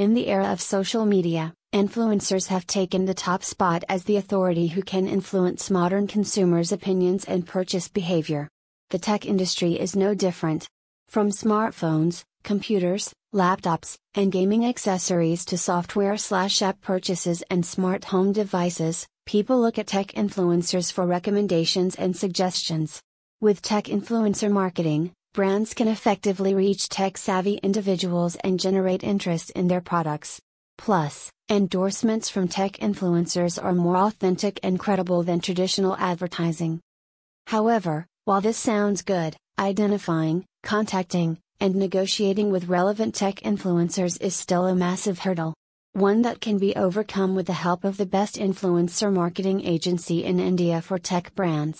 In the era of social media, influencers have taken the top spot as the authority who can influence modern consumers' opinions and purchase behavior. The tech industry is no different. From smartphones, computers, laptops, and gaming accessories to software slash app purchases and smart home devices, people look at tech influencers for recommendations and suggestions. With tech influencer marketing, brands can effectively reach tech savvy individuals and generate interest in their products. Plus, endorsements from tech influencers are more authentic and credible than traditional advertising. However, while this sounds good, identifying, contacting, and negotiating with relevant tech influencers is still a massive hurdle. One that can be overcome with the help of the best influencer marketing agency in India for tech brands.